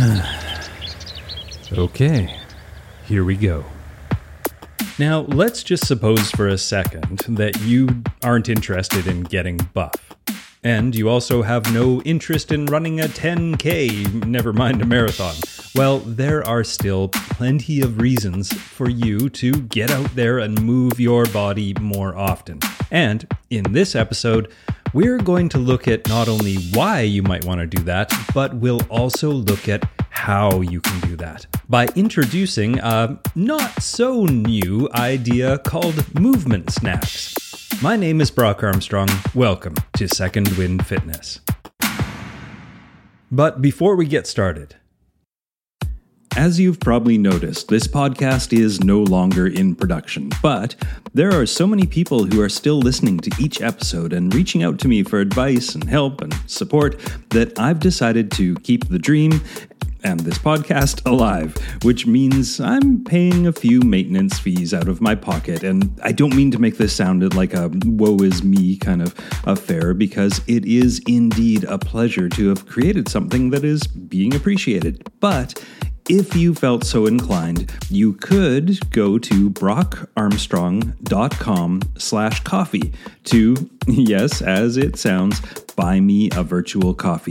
okay, here we go. Now, let's just suppose for a second that you aren't interested in getting buff. And you also have no interest in running a 10K, never mind a marathon. Well, there are still plenty of reasons for you to get out there and move your body more often. And in this episode, we're going to look at not only why you might want to do that, but we'll also look at how you can do that by introducing a not so new idea called movement snacks. My name is Brock Armstrong. Welcome to Second Wind Fitness. But before we get started, as you've probably noticed, this podcast is no longer in production, but there are so many people who are still listening to each episode and reaching out to me for advice and help and support that I've decided to keep the dream and this podcast alive, which means I'm paying a few maintenance fees out of my pocket. And I don't mean to make this sound like a woe is me kind of affair, because it is indeed a pleasure to have created something that is being appreciated. But if you felt so inclined, you could go to brockarmstrong.com slash coffee to, yes, as it sounds, buy me a virtual coffee.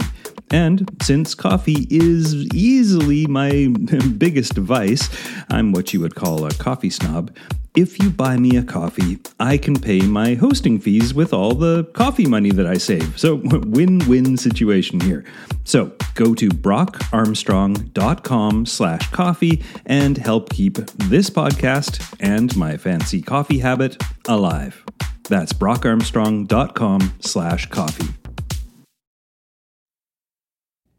And since coffee is easily my biggest vice, I'm what you would call a coffee snob. If you buy me a coffee, I can pay my hosting fees with all the coffee money that I save. So, win win situation here. So, go to brockarmstrong.com slash coffee and help keep this podcast and my fancy coffee habit alive. That's brockarmstrong.com slash coffee.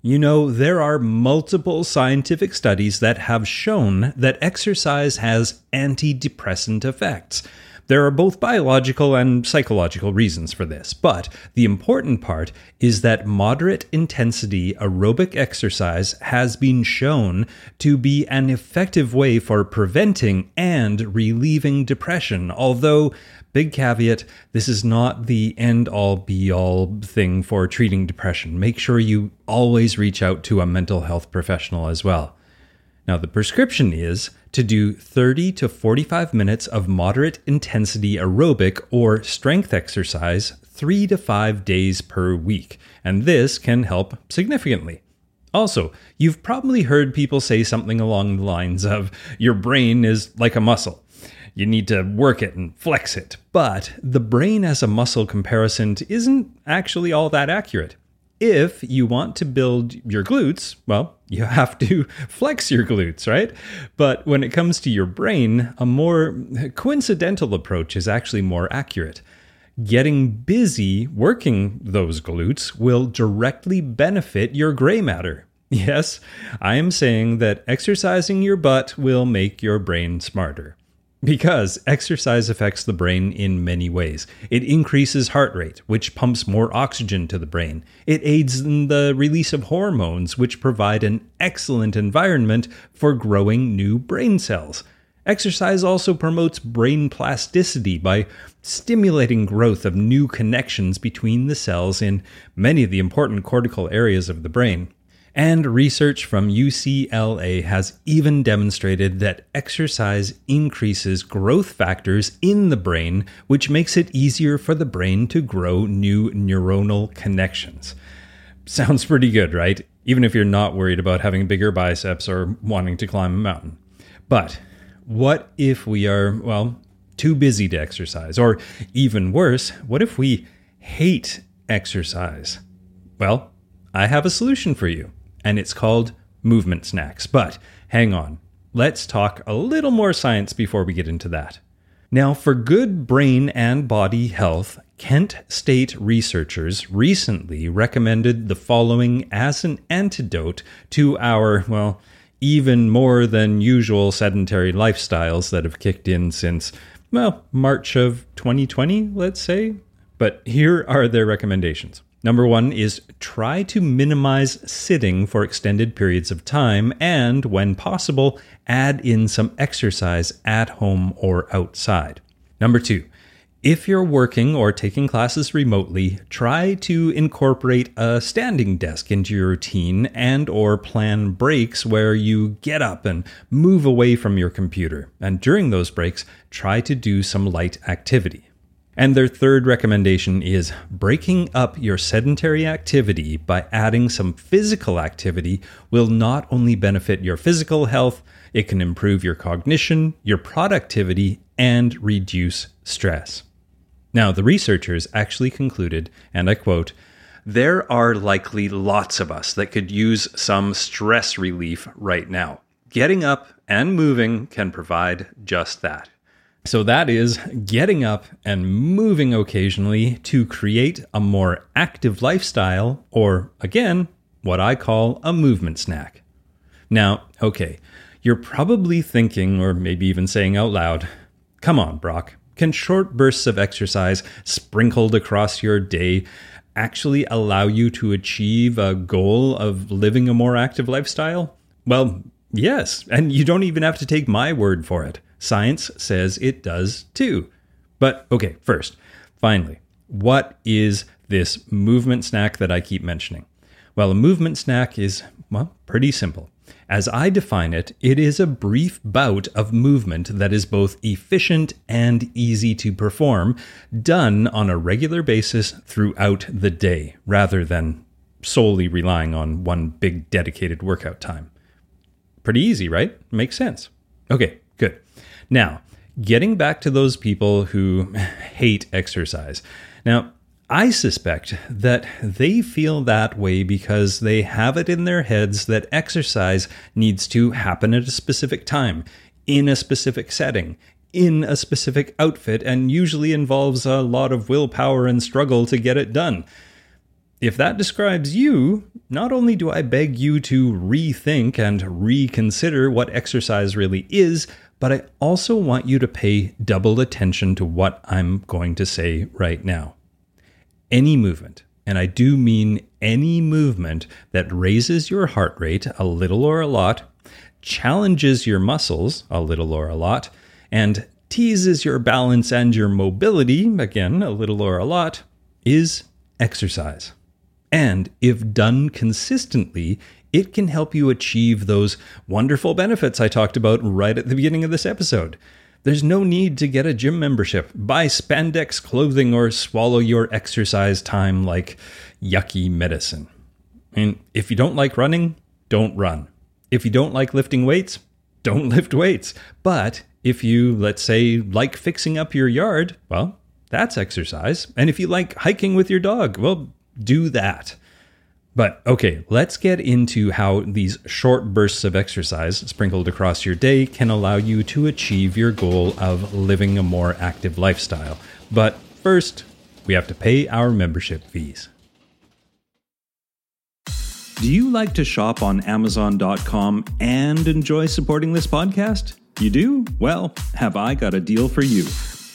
You know, there are multiple scientific studies that have shown that exercise has antidepressant effects. There are both biological and psychological reasons for this, but the important part is that moderate intensity aerobic exercise has been shown to be an effective way for preventing and relieving depression, although Big caveat this is not the end all be all thing for treating depression. Make sure you always reach out to a mental health professional as well. Now, the prescription is to do 30 to 45 minutes of moderate intensity aerobic or strength exercise three to five days per week, and this can help significantly. Also, you've probably heard people say something along the lines of, Your brain is like a muscle you need to work it and flex it. But the brain as a muscle comparison isn't actually all that accurate. If you want to build your glutes, well, you have to flex your glutes, right? But when it comes to your brain, a more coincidental approach is actually more accurate. Getting busy working those glutes will directly benefit your gray matter. Yes, I am saying that exercising your butt will make your brain smarter. Because exercise affects the brain in many ways. It increases heart rate, which pumps more oxygen to the brain. It aids in the release of hormones, which provide an excellent environment for growing new brain cells. Exercise also promotes brain plasticity by stimulating growth of new connections between the cells in many of the important cortical areas of the brain. And research from UCLA has even demonstrated that exercise increases growth factors in the brain, which makes it easier for the brain to grow new neuronal connections. Sounds pretty good, right? Even if you're not worried about having bigger biceps or wanting to climb a mountain. But what if we are, well, too busy to exercise? Or even worse, what if we hate exercise? Well, I have a solution for you and it's called movement snacks. But hang on, let's talk a little more science before we get into that. Now, for good brain and body health, Kent State researchers recently recommended the following as an antidote to our, well, even more than usual sedentary lifestyles that have kicked in since, well, March of 2020, let's say. But here are their recommendations. Number one is try to minimize sitting for extended periods of time and, when possible, add in some exercise at home or outside. Number two, If you're working or taking classes remotely, try to incorporate a standing desk into your routine and or plan breaks where you get up and move away from your computer. And during those breaks, try to do some light activity. And their third recommendation is breaking up your sedentary activity by adding some physical activity will not only benefit your physical health, it can improve your cognition, your productivity, and reduce stress. Now, the researchers actually concluded, and I quote, there are likely lots of us that could use some stress relief right now. Getting up and moving can provide just that. So, that is getting up and moving occasionally to create a more active lifestyle, or again, what I call a movement snack. Now, okay, you're probably thinking, or maybe even saying out loud, come on, Brock, can short bursts of exercise sprinkled across your day actually allow you to achieve a goal of living a more active lifestyle? Well, yes, and you don't even have to take my word for it. Science says it does too. But okay, first, finally, what is this movement snack that I keep mentioning? Well, a movement snack is, well, pretty simple. As I define it, it is a brief bout of movement that is both efficient and easy to perform, done on a regular basis throughout the day, rather than solely relying on one big dedicated workout time. Pretty easy, right? Makes sense. Okay, good. Now, getting back to those people who hate exercise. Now, I suspect that they feel that way because they have it in their heads that exercise needs to happen at a specific time, in a specific setting, in a specific outfit, and usually involves a lot of willpower and struggle to get it done. If that describes you, not only do I beg you to rethink and reconsider what exercise really is, but I also want you to pay double attention to what I'm going to say right now any movement, and I do mean any movement that raises your heart rate a little or a lot, challenges your muscles a little or a lot, and teases your balance and your mobility, again, a little or a lot, is exercise. And if done consistently, it can help you achieve those wonderful benefits I talked about right at the beginning of this episode. There's no need to get a gym membership, buy spandex clothing, or swallow your exercise time like yucky medicine. And if you don't like running, don't run. If you don't like lifting weights, don't lift weights. But if you, let's say, like fixing up your yard, well, that's exercise. And if you like hiking with your dog, well, do that. But okay, let's get into how these short bursts of exercise sprinkled across your day can allow you to achieve your goal of living a more active lifestyle. But first, we have to pay our membership fees. Do you like to shop on Amazon.com and enjoy supporting this podcast? You do? Well, have I got a deal for you.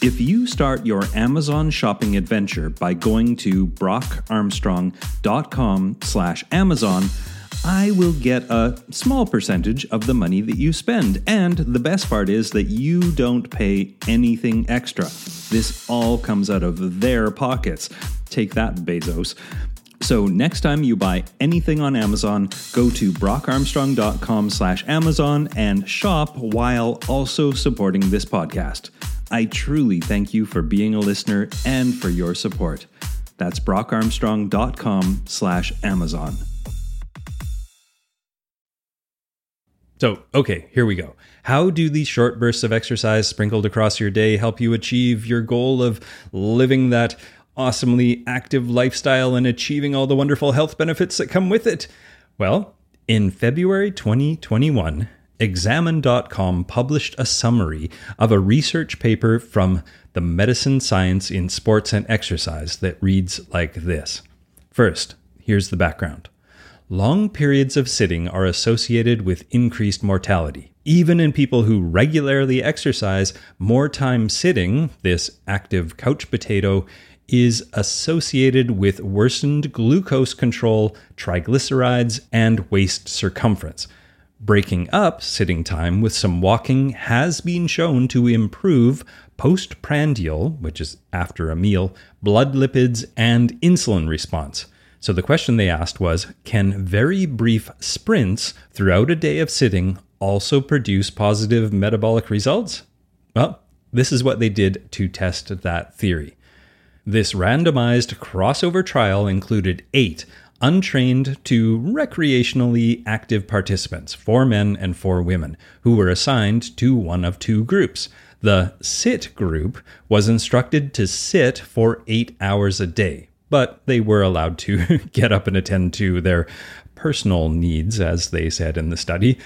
If you start your Amazon shopping adventure by going to brockarmstrong.com slash Amazon, I will get a small percentage of the money that you spend. And the best part is that you don't pay anything extra. This all comes out of their pockets. Take that, Bezos. So next time you buy anything on Amazon, go to brockarmstrong.com slash Amazon and shop while also supporting this podcast. I truly thank you for being a listener and for your support. That's brockarmstrong.com slash Amazon. So, okay, here we go. How do these short bursts of exercise sprinkled across your day help you achieve your goal of living that awesomely active lifestyle and achieving all the wonderful health benefits that come with it? Well, in February 2021, Examine.com published a summary of a research paper from the Medicine Science in Sports and Exercise that reads like this. First, here's the background. Long periods of sitting are associated with increased mortality. Even in people who regularly exercise, more time sitting, this active couch potato, is associated with worsened glucose control, triglycerides, and waist circumference. Breaking up sitting time with some walking has been shown to improve postprandial, which is after a meal, blood lipids, and insulin response. So the question they asked was Can very brief sprints throughout a day of sitting also produce positive metabolic results? Well, this is what they did to test that theory. This randomized crossover trial included eight untrained to recreationally active participants, four men and four women, who were assigned to one of two groups. The sit group was instructed to sit for eight hours a day, but they were allowed to get up and attend to their personal needs, as they said in the study.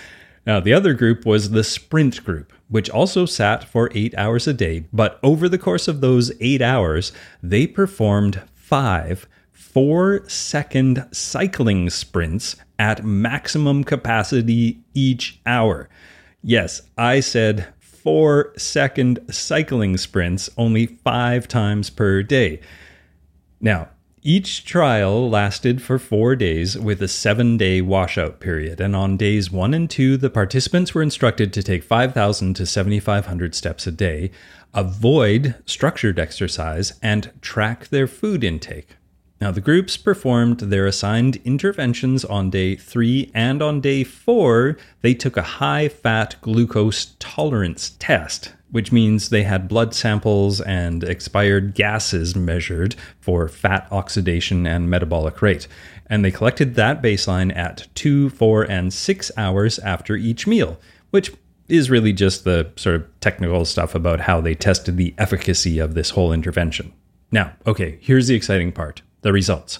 Now, the other group was the sprint group, which also sat for eight hours a day, but over the course of those eight hours, they performed five four second cycling sprints at maximum capacity each hour. Yes, I said four second cycling sprints only five times per day. Now, each trial lasted for four days with a seven day washout period, and on days one and two, the participants were instructed to take 5,000 to 7,500 steps a day, avoid structured exercise, and track their food intake. Now, the groups performed their assigned interventions on day three, and on day four, they took a high fat glucose tolerance test, which means they had blood samples and expired gases measured for fat oxidation and metabolic rate. And they collected that baseline at two, four, and six hours after each meal, which is really just the sort of technical stuff about how they tested the efficacy of this whole intervention. Now, okay, here's the exciting part the results.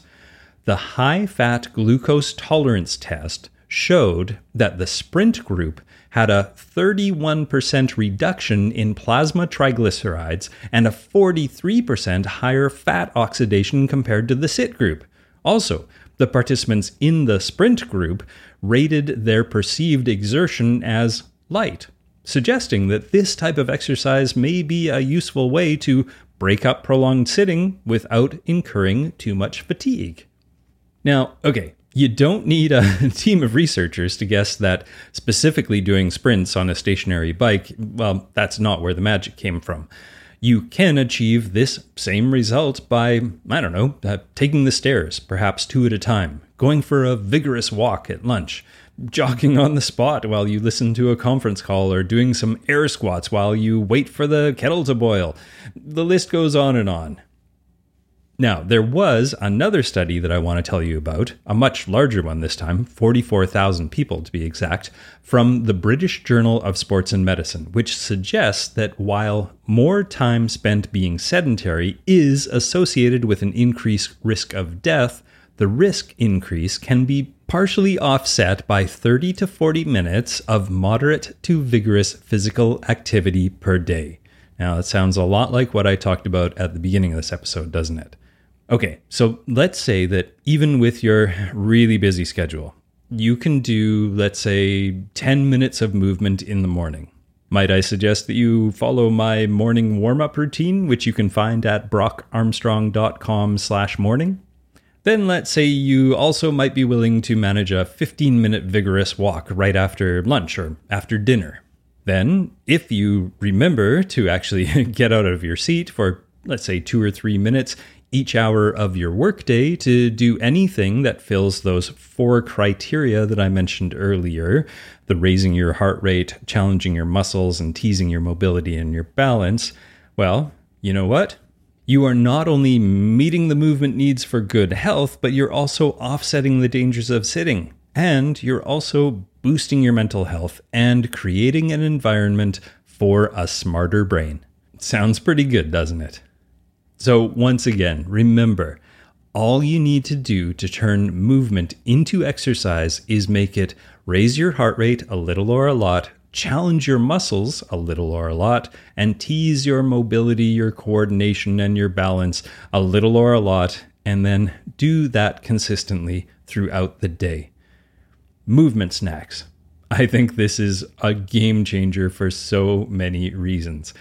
The high fat glucose tolerance test showed that the sprint group had a 31% reduction in plasma triglycerides and a 43% higher fat oxidation compared to the sit group. Also, the participants in the sprint group rated their perceived exertion as light, suggesting that this type of exercise may be a useful way to break up prolonged sitting without incurring too much fatigue. Now, okay, you don't need a team of researchers to guess that specifically doing sprints on a stationary bike, well, that's not where the magic came from. You can achieve this same result by, I don't know, uh, taking the stairs, perhaps two at a time, going for a vigorous walk at lunch, jogging on the spot while you listen to a conference call or doing some air squats while you wait for the kettle to boil. The list goes on and on. Now, there was another study that I want to tell you about, a much larger one this time, 44,000 people to be exact, from the British Journal of Sports and Medicine, which suggests that while more time spent being sedentary is associated with an increased risk of death, the risk increase can be partially offset by 30 to 40 minutes of moderate to vigorous physical activity per day. Now, that sounds a lot like what I talked about at the beginning of this episode, doesn't it? Okay, so let's say that even with your really busy schedule, you can do, let's say, 10 minutes of movement in the morning. Might I suggest that you follow my morning warm-up routine, which you can find at brockarmstrong.com slash morning? Then let's say you also might be willing to manage a 15 minute vigorous walk right after lunch or after dinner. Then, if you remember to actually get out of your seat for, let's say, two or three minutes each hour of your workday to do anything that fills those four criteria that I mentioned earlier the raising your heart rate, challenging your muscles, and teasing your mobility and your balance, well, you know what? You are not only meeting the movement needs for good health, but you're also offsetting the dangers of sitting. And you're also boosting your mental health and creating an environment for a smarter brain. Sounds pretty good, doesn't it? So, once again, remember all you need to do to turn movement into exercise is make it raise your heart rate a little or a lot, challenge your muscles a little or a lot, and tease your mobility, your coordination, and your balance a little or a lot, and then do that consistently throughout the day. Movement snacks. I think this is a game changer for so many reasons.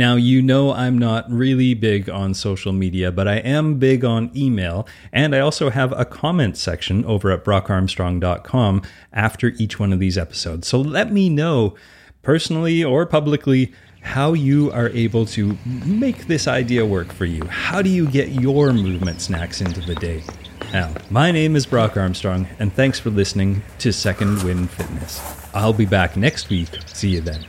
Now, you know I'm not really big on social media, but I am big on email, and I also have a comment section over at brockarmstrong.com after each one of these episodes. So let me know, personally or publicly, how you are able to make this idea work for you. How do you get your movement snacks into the day? Now, my name is Brock Armstrong, and thanks for listening to Second Wind Fitness. I'll be back next week. See you then.